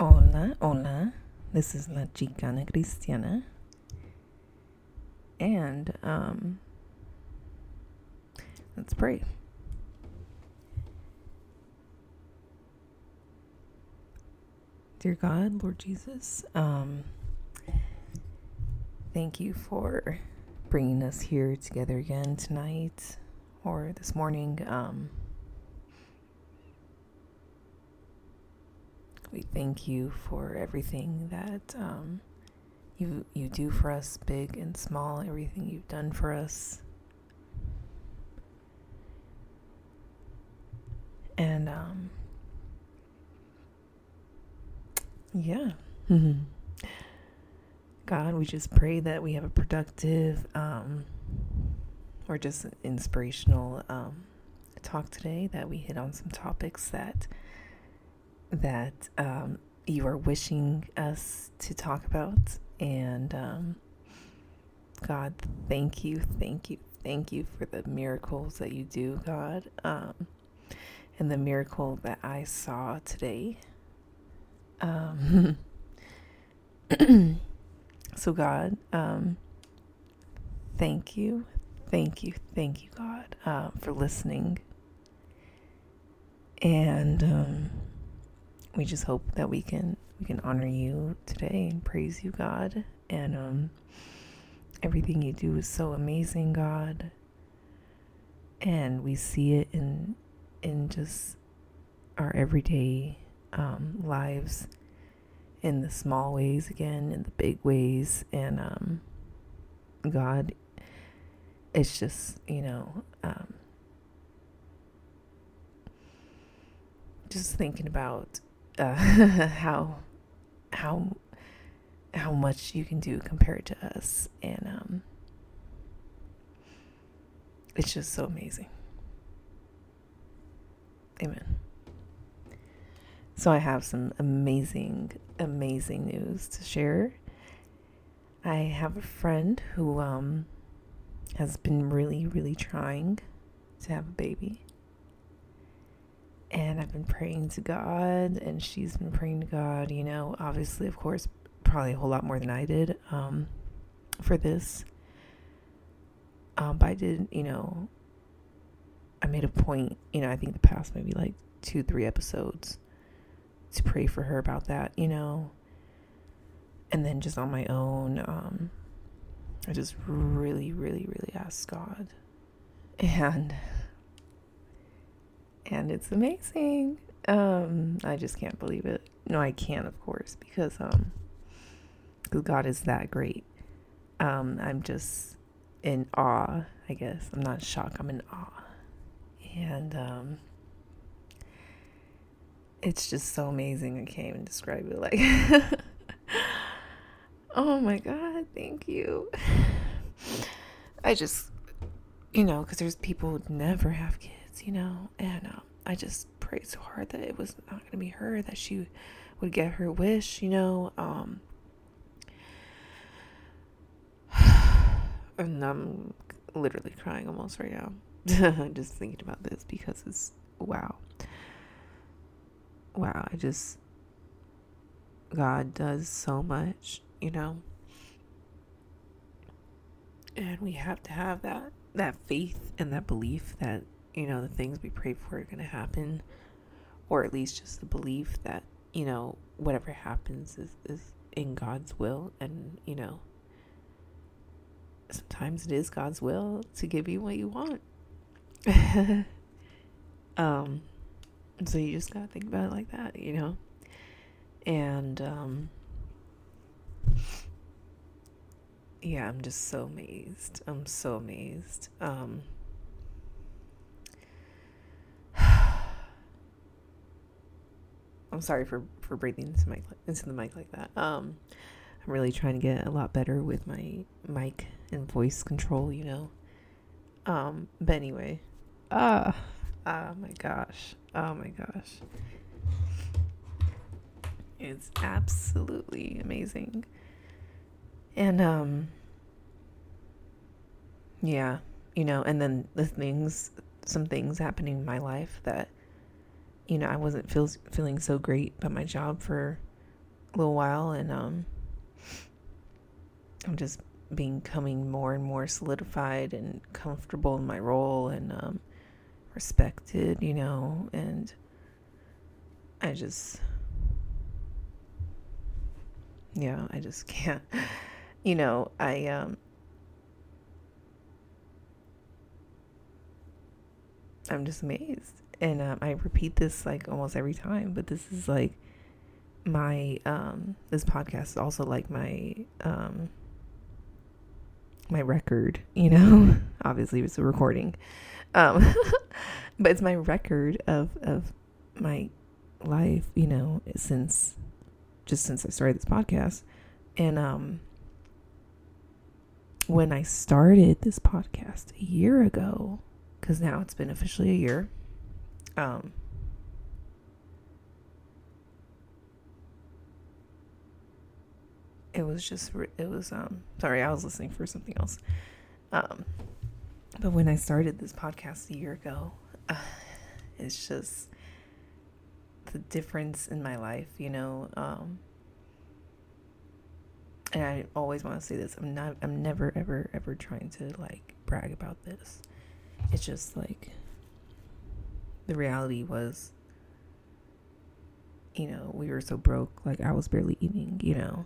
Hola, hola. This is La Chicana Cristiana. And, um, let's pray. Dear God, Lord Jesus, um, thank you for bringing us here together again tonight or this morning. Um, we thank you for everything that um, you you do for us, big and small. Everything you've done for us, and um, yeah. God, we just pray that we have a productive um, or just inspirational um, talk today. That we hit on some topics that that um, you are wishing us to talk about, and um, God, thank you, thank you, thank you for the miracles that you do, God, um, and the miracle that I saw today. Um, so, God, um, thank you, thank you, thank you, God, uh, for listening. And um, we just hope that we can we can honor you today and praise you, God. And um, everything you do is so amazing, God. And we see it in in just our everyday um, lives in the small ways again, in the big ways, and um, God, it's just you know, um, just thinking about uh, how how how much you can do compared to us, and um, it's just so amazing. Amen. So I have some amazing, amazing news to share. I have a friend who um, has been really, really trying to have a baby. And I've been praying to God, and she's been praying to God, you know, obviously, of course, probably a whole lot more than I did um, for this. Um, but I did, you know, I made a point, you know, I think the past maybe like two, three episodes to pray for her about that, you know. And then just on my own, um, I just really, really, really asked God. And and it's amazing. Um, I just can't believe it. No, I can, of course, because um, God is that great. Um, I'm just in awe. I guess I'm not shocked. I'm in awe, and um, it's just so amazing. I can't even describe it. Like, oh my God, thank you. I just, you know, because there's people who never have kids, you know, and um, I just prayed so hard that it was not going to be her, that she would get her wish, you know. Um, and I'm literally crying almost right now, I'm just thinking about this because it's wow wow, I just, God does so much, you know? And we have to have that, that faith and that belief that, you know, the things we pray for are going to happen, or at least just the belief that, you know, whatever happens is, is in God's will. And, you know, sometimes it is God's will to give you what you want. um, so you just gotta think about it like that, you know? And um yeah, I'm just so amazed. I'm so amazed. Um I'm sorry for for breathing into my into the mic like that. Um I'm really trying to get a lot better with my mic and voice control, you know. Um but anyway, uh Oh my gosh. Oh my gosh. It's absolutely amazing. And um yeah, you know, and then the things some things happening in my life that you know, I wasn't feel, feeling so great about my job for a little while, and um, I'm just becoming more and more solidified and comfortable in my role and um, respected, you know, and I just, yeah, I just can't, you know, I, um, I'm just amazed. And um, I repeat this like almost every time, but this is like my, um, this podcast is also like my, um, my record, you know. Obviously, it's a recording, um, but it's my record of of my life, you know, since just since I started this podcast, and um, when I started this podcast a year ago, because now it's been officially a year, um. it was just it was um sorry i was listening for something else um but when i started this podcast a year ago uh, it's just the difference in my life you know um and i always want to say this i'm not i'm never ever ever trying to like brag about this it's just like the reality was you know we were so broke like i was barely eating you know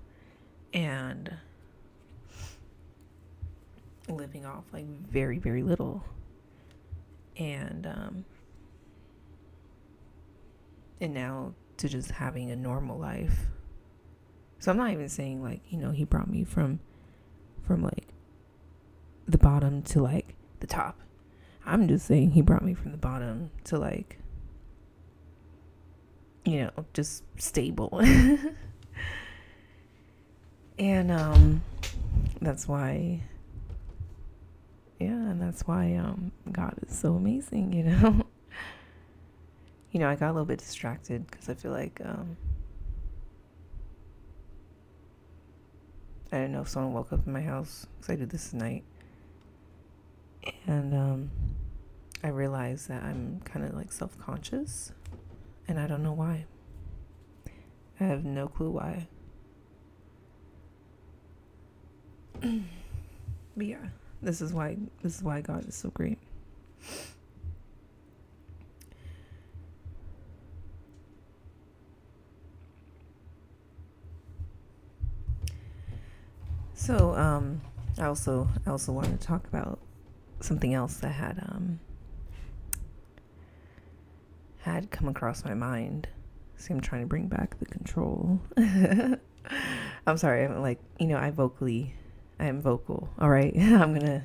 and living off like very very little. And um and now to just having a normal life. So i'm not even saying like you know he brought me from from like the bottom to like the top i'm just saying he brought me from the bottom to like you know just stable. And um that's why yeah and that's why um god is so amazing you know? You know i got a little bit distracted because i feel like um i don't know if someone woke up in my house because i do this at night and um i realize that i'm kind of like self-conscious and i don't know why i have no clue why but yeah, this is why this is why God is so great. So, um, I also I also wanted to talk about something else that had um had come across my mind. See, I'm trying to bring back the control. I'm sorry. I'm like, you know, I vocally I am vocal. All right, I'm gonna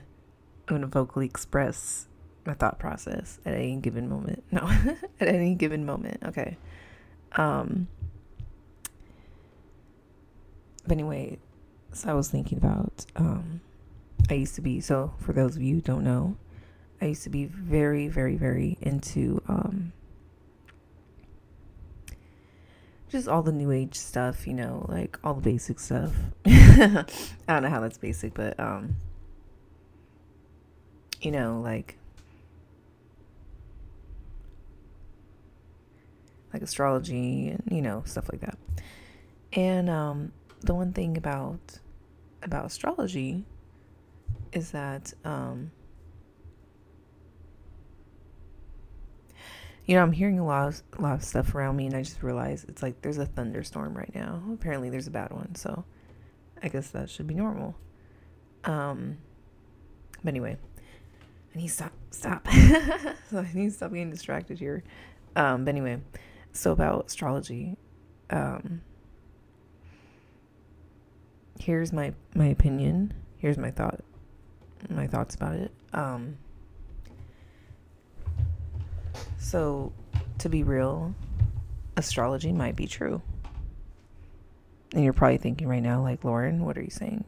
I'm gonna vocally express my thought process at any given moment. No, at any given moment. Okay. Um. But anyway, so I was thinking about. Um, I used to be so. For those of you who don't know, I used to be very, very, very into um, just all the new age stuff, you know, like all the basic stuff. I don't know how that's basic, but um you know, like like astrology and you know, stuff like that. And um the one thing about about astrology is that um you know, I'm hearing a lot of, a lot of stuff around me, and I just realized it's like there's a thunderstorm right now. Apparently, there's a bad one, so I guess that should be normal. Um, but anyway, I need to stop, stop. so I need to stop getting distracted here. Um, but anyway, so about astrology, um, here's my my opinion. Here's my thought, my thoughts about it. Um so, to be real, astrology might be true. And you're probably thinking right now, like, Lauren, what are you saying?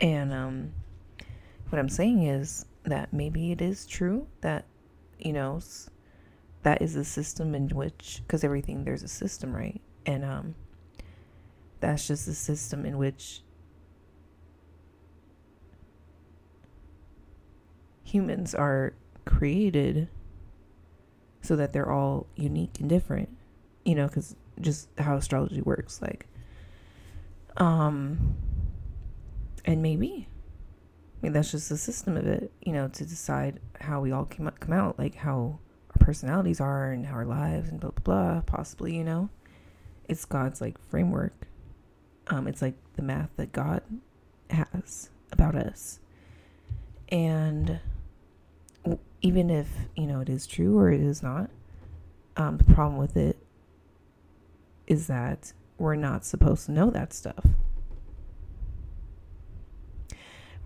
And um, what I'm saying is that maybe it is true that, you know, that is a system in which, because everything, there's a system, right? And um, that's just a system in which humans are created so that they're all unique and different, you know, because just how astrology works. Like, Um, and maybe, I mean, that's just the system of it, you know, to decide how we all come, come out, like how our personalities are and how our lives and blah, blah, blah, possibly, you know. It's God's like framework. Um, it's like the math that God has about us. And even if, you know, it is true or it is not, um, the problem with it is that we're not supposed to know that stuff.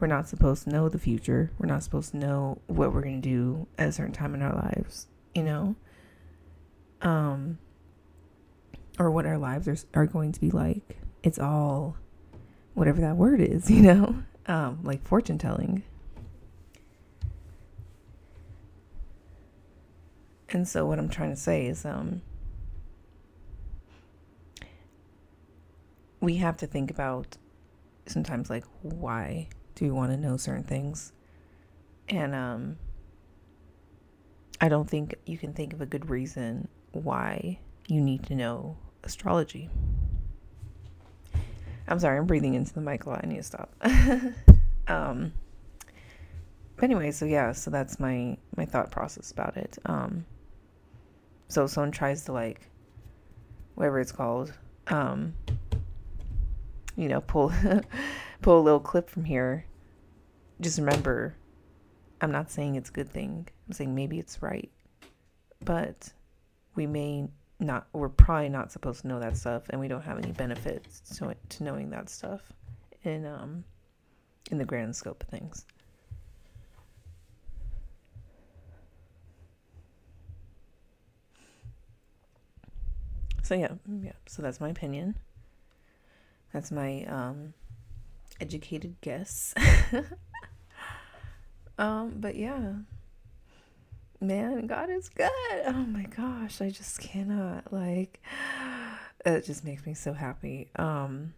We're not supposed to know the future. We're not supposed to know what we're going to do at a certain time in our lives, you know? Um, or what our lives are, are going to be like. It's all whatever that word is, you know? Um, like fortune telling. And so what I'm trying to say is um we have to think about sometimes like why do we want to know certain things? And um I don't think you can think of a good reason why you need to know astrology. I'm sorry, I'm breathing into the mic a lot. I need to stop. um but anyway, so yeah, so that's my my thought process about it. Um so if someone tries to like whatever it's called, um you know, pull pull a little clip from here, just remember I'm not saying it's a good thing. I'm saying maybe it's right. But we may not we're probably not supposed to know that stuff and we don't have any benefits to to knowing that stuff in um in the grand scope of things. So yeah, yeah. So that's my opinion. That's my um, educated guess. um, but yeah, man, God is good. Oh my gosh, I just cannot like. It just makes me so happy. Um,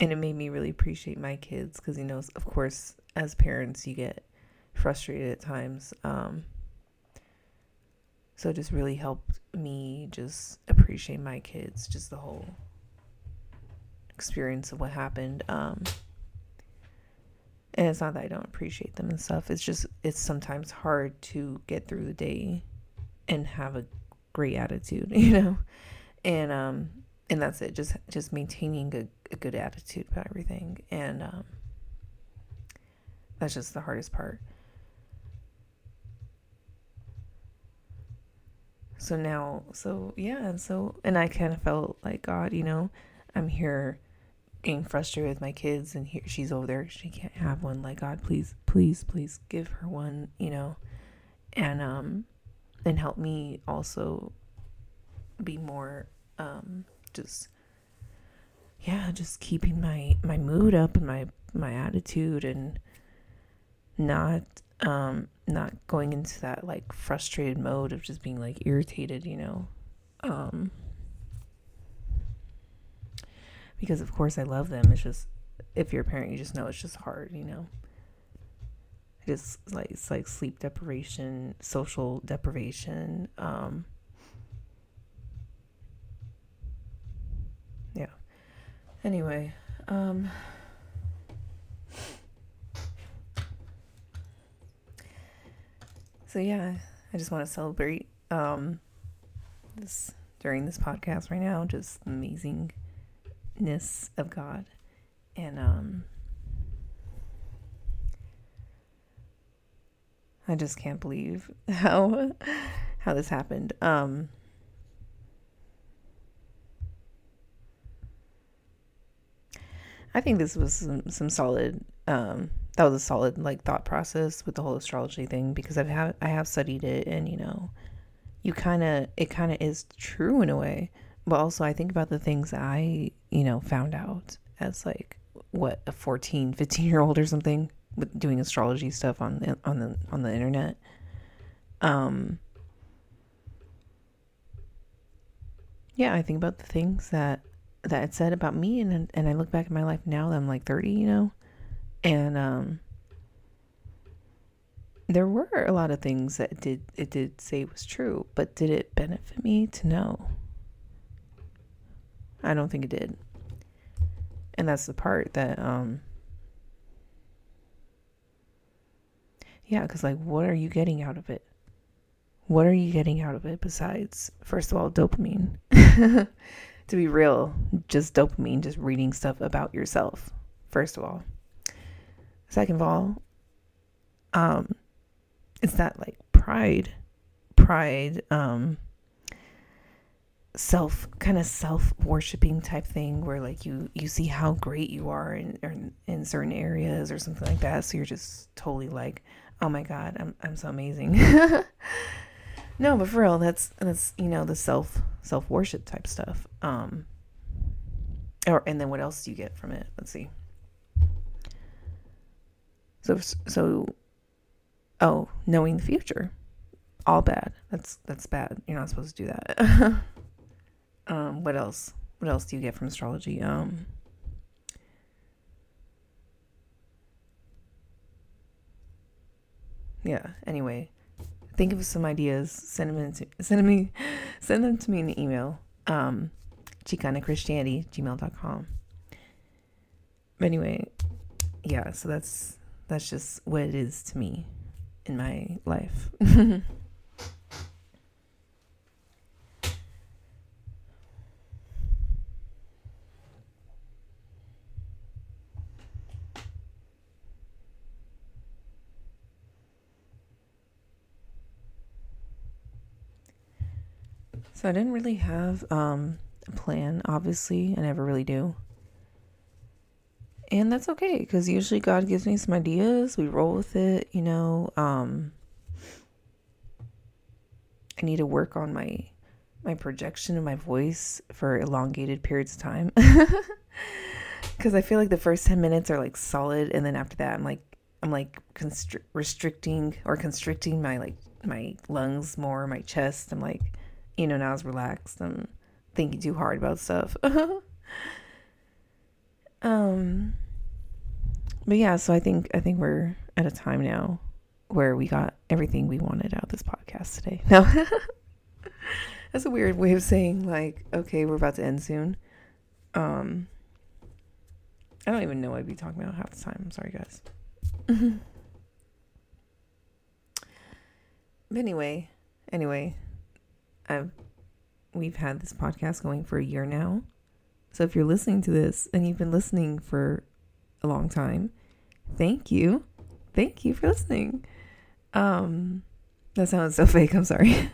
and it made me really appreciate my kids because you know, of course, as parents, you get frustrated at times. Um, so it just really helped me just appreciate my kids, just the whole experience of what happened. Um, and it's not that I don't appreciate them and stuff. It's just it's sometimes hard to get through the day and have a great attitude, you know. And um and that's it. Just just maintaining a, a good attitude about everything. And um that's just the hardest part. So now, so yeah, and so, and I kind of felt like, God, you know, I'm here getting frustrated with my kids and here she's over there she can't have one like god please please please give her one you know? And um and help me also be more um just yeah just keeping my my mood up and my my attitude and not um not going into that like frustrated mode of just being like irritated you know um because of course I love them. It's just if you're a parent, you just know it's just hard, you know. Just like it's like sleep deprivation, social deprivation. Um, yeah. Anyway, um, so yeah, I just want to celebrate um, this during this podcast right now. Just amazing ness of God. And um I just can't believe how how this happened. Um I think this was some, some solid um that was a solid like thought process with the whole astrology thing because I've have I have studied it and you know you kind of it kind of is true in a way but also I think about the things I, you know, found out as like what a 14, 15 year old or something with doing astrology stuff on the, on the on the internet. Um Yeah, I think about the things that that it said about me and and I look back at my life now that I'm like 30, you know. And um there were a lot of things that it did it did say was true, but did it benefit me to know? I don't think it did. and that's the part that um yeah because like what are you getting out of it what are you getting out of it besides first of all dopamine to be real just dopamine just reading stuff about yourself first of all second of all um it's that like pride pride um self kind of self worshiping type thing where like you you see how great you are in, in in certain areas or something like that. So you're just totally like oh my god i'm i'm so amazing. No but for real that's that's you know the self self worship type stuff um or and then what else do you get from it? Let's see so so oh knowing the future. All bad. That's that's bad. You're not supposed to do that. Um what else? What else do you get from astrology? Um yeah anyway. Think of some ideas. Send them to send me send them to me in an email. Um chicana christianity gmail.com anyway yeah so that's that's just what it is to me in my life So I didn't really have um, a plan, obviously. I never really do. And that's okay because usually God gives me some ideas. We roll with it, you know. Um, I need to work on my my projection of my voice for elongated periods of time. Cuz I feel like the first 10 minutes are like solid and then after that I'm like I'm like constri- restricting or constricting my like my lungs more, my chest. I'm like you know, now it's relaxed. I'm thinking too hard about stuff. um but yeah, so I think I think we're at a time now where we got everything we wanted out of this podcast today. No. That's a weird way of saying like, okay, we're about to end soon. Um I don't even know what I'd be talking about half the time. I'm sorry guys. but anyway, anyway, I've we've had this podcast going for a year now. So if you're listening to this and you've been listening for a long time, thank you. Thank you for listening. Um that sounds so fake. I'm sorry.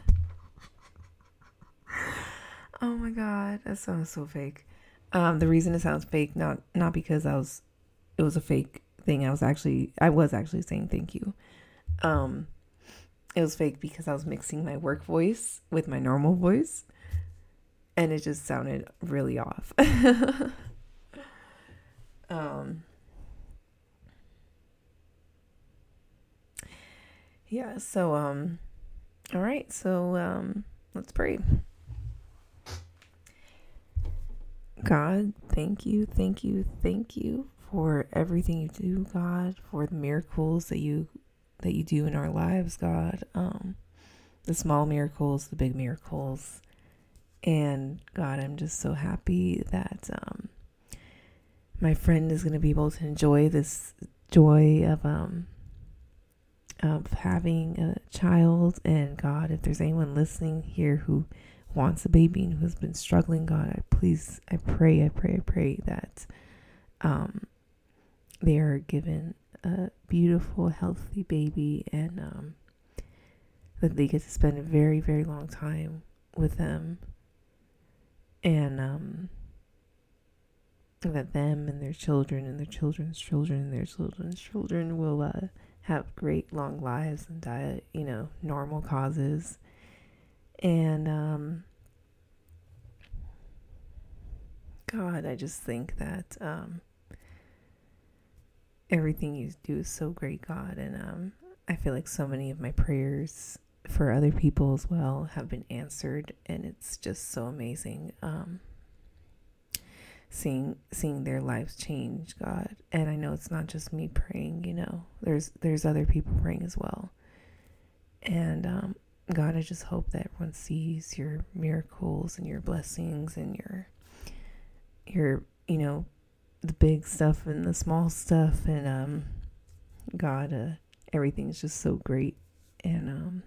oh my god, that sounds so fake. Um the reason it sounds fake not not because I was it was a fake thing. I was actually I was actually saying thank you. Um it was fake because I was mixing my work voice with my normal voice and it just sounded really off. um Yeah, so um all right, so um let's pray. God, thank you, thank you, thank you for everything you do, God, for the miracles that you that you do in our lives, God. Um, the small miracles, the big miracles. And God, I'm just so happy that um, my friend is going to be able to enjoy this joy of um, of having a child. And God, if there's anyone listening here who wants a baby and who's been struggling, God, I please, I pray, I pray, I pray that um, they are given a beautiful, healthy baby, and um, that they get to spend a very, very long time with them, and um, that them and their children and their children's children and their children's children will uh, have great long lives and die, you know, normal causes, and um, God, I just think that um, everything you do is so great, God. And um, I feel like so many of my prayers for other people as well have been answered, and it's just so amazing. Um, seeing seeing their lives change god. And i know it's not just me praying you know there's there's other people praying as well. And um, god i just hope that everyone sees your miracles and your blessings and your your you know the big stuff and the small stuff. And um God uh everything's just so great. And um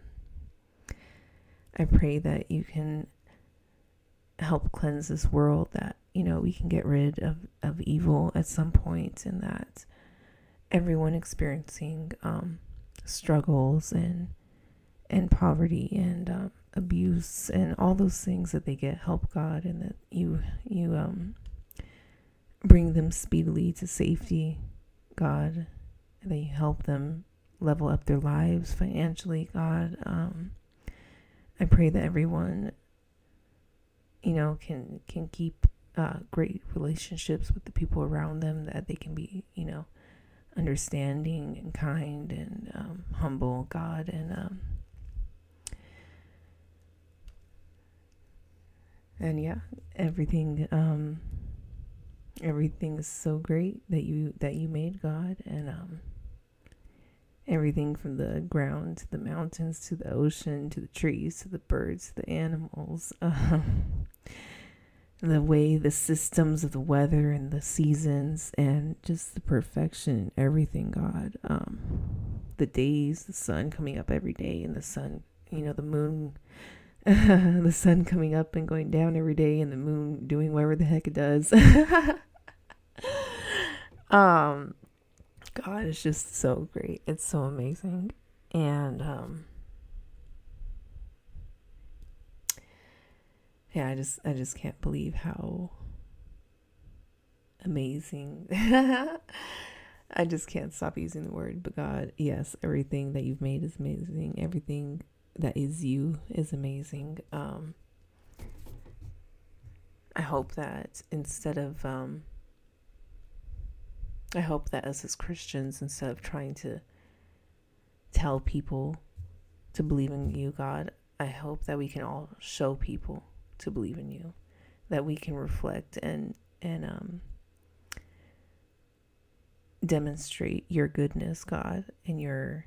I pray that you can help cleanse this world that you know we can get rid of of evil at some point and that everyone experiencing um struggles and and poverty and um, abuse and all those things that they get help God and that you you um bring them speedily to safety God and that you help them level up their lives financially God um I pray that everyone you know can can keep uh, great relationships with the people around them that they can be you know understanding and kind and um, humble God and um, and yeah, everything um everything is so great that you that you made God and um everything from the ground to the mountains to the ocean to the trees to the birds to the animals um, the way the systems of the weather and the seasons and just the perfection everything god um the days the sun coming up every day and the sun you know the moon the sun coming up and going down every day and the moon doing whatever the heck it does. um God is just so great. It's so amazing. And um yeah, I just I just can't believe how amazing. I just can't stop using the word, but God, yes, everything that you've made is amazing. Everything that is you is amazing. Um, I hope that instead of, um, I hope that us as Christians, instead of trying to tell people to believe in you, God, I hope that we can all show people to believe in you, that we can reflect and and um, demonstrate your goodness, God, and your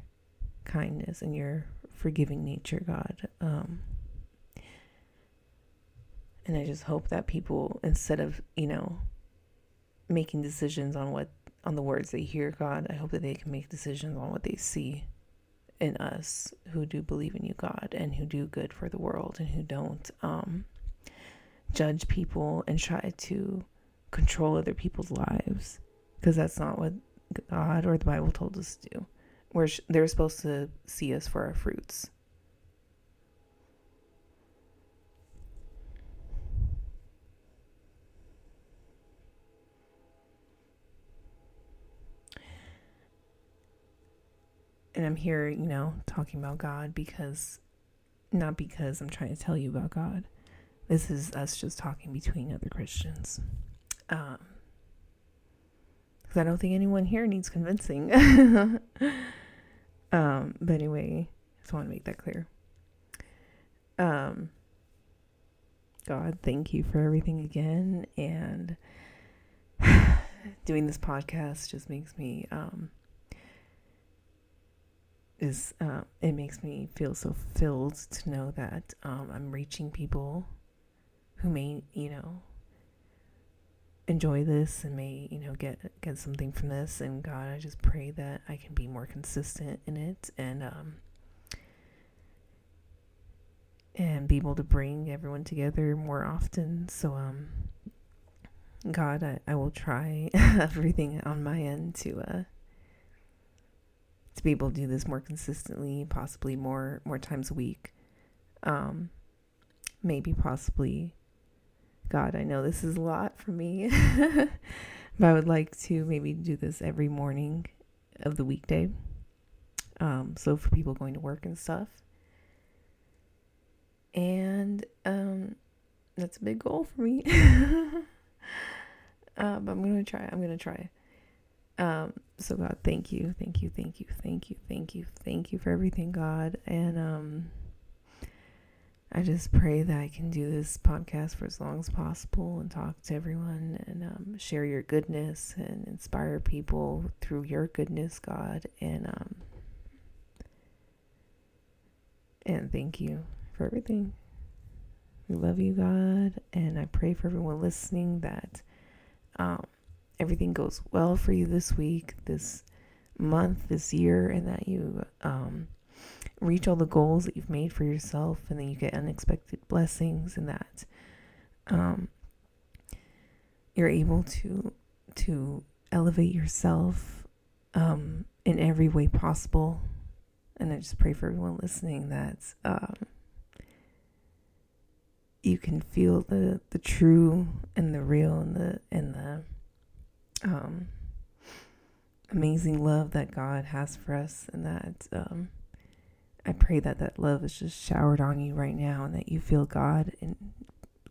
kindness and your forgiving nature, God. Um, and I just hope that people, instead of, you know, making decisions on what, on the words they hear, God, I hope that they can make decisions on what they see in us who do believe in you, God, and who do good for the world and who don't um, judge people and try to control other people's lives. Because that's not what God or the Bible told us to do we're they're supposed to see us for our fruits. And I'm here, you know, talking about God because not because I'm trying to tell you about God. This is us just talking between other Christians. Um, because I don't think anyone here needs convincing. Um, but anyway, I just want to make that clear. Um, God, thank you for everything again. And doing this podcast just makes me, um, is, uh, it makes me feel so filled to know that, um, I'm reaching people who may, you know, enjoy this and may you know get get something from this. And god i just pray that i can be more consistent in it and um and be able to bring everyone together more often. So um god i, I will try everything on my end to uh to be able to do this more consistently possibly more more times a week um maybe possibly God, I know this is a lot for me, but I would like to maybe do this every morning of the weekday. Um, so for people going to work and stuff. And um, that's a big goal for me. uh, but I'm to try. I'm to try. Um, so God, thank you, thank you, thank you, thank you, thank you, thank you for everything, God. And um, I just pray that I can do this podcast for as long as possible and talk to everyone and um, share your goodness and inspire people through your goodness, God. And um, and thank you for everything. We love you, God, and I pray for everyone listening that um, everything goes well for you this week, this month, this year, and that you um, reach all the goals that you've made for yourself, and then you get unexpected blessings, and that um, you're able to to elevate yourself um, in every way possible. And I just pray for everyone listening that um, you can feel the the true and the real and the and the um, amazing love that God has for us, and that um, I pray that that love is just showered on you right now, and that you feel God and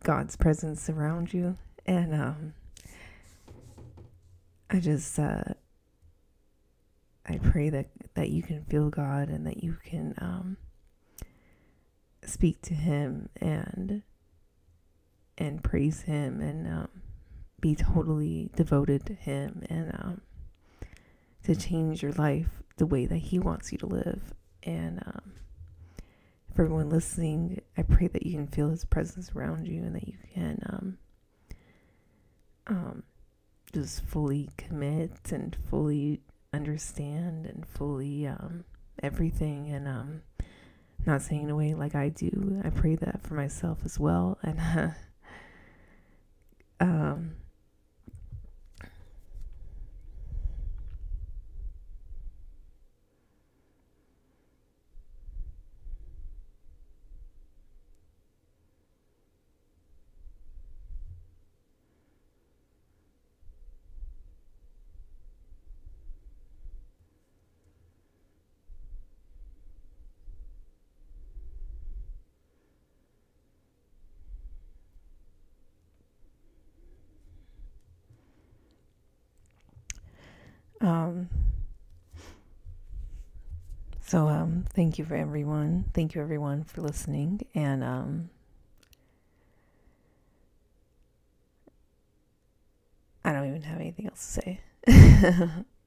God's presence around you, and um, I just uh, I pray that that you can feel God and that you can um, speak to Him and and praise Him and um, be totally devoted to Him and um, to change your life the way that He wants you to live. And um, for everyone listening, I pray that you can feel His presence around you and that you can um, um, just fully commit and fully understand and fully um, everything. And um, not saying in a way like I do. I pray that for myself as well. And um, Um, so um, thank you for everyone. Thank you everyone for listening, and um, I don't even have anything else to say.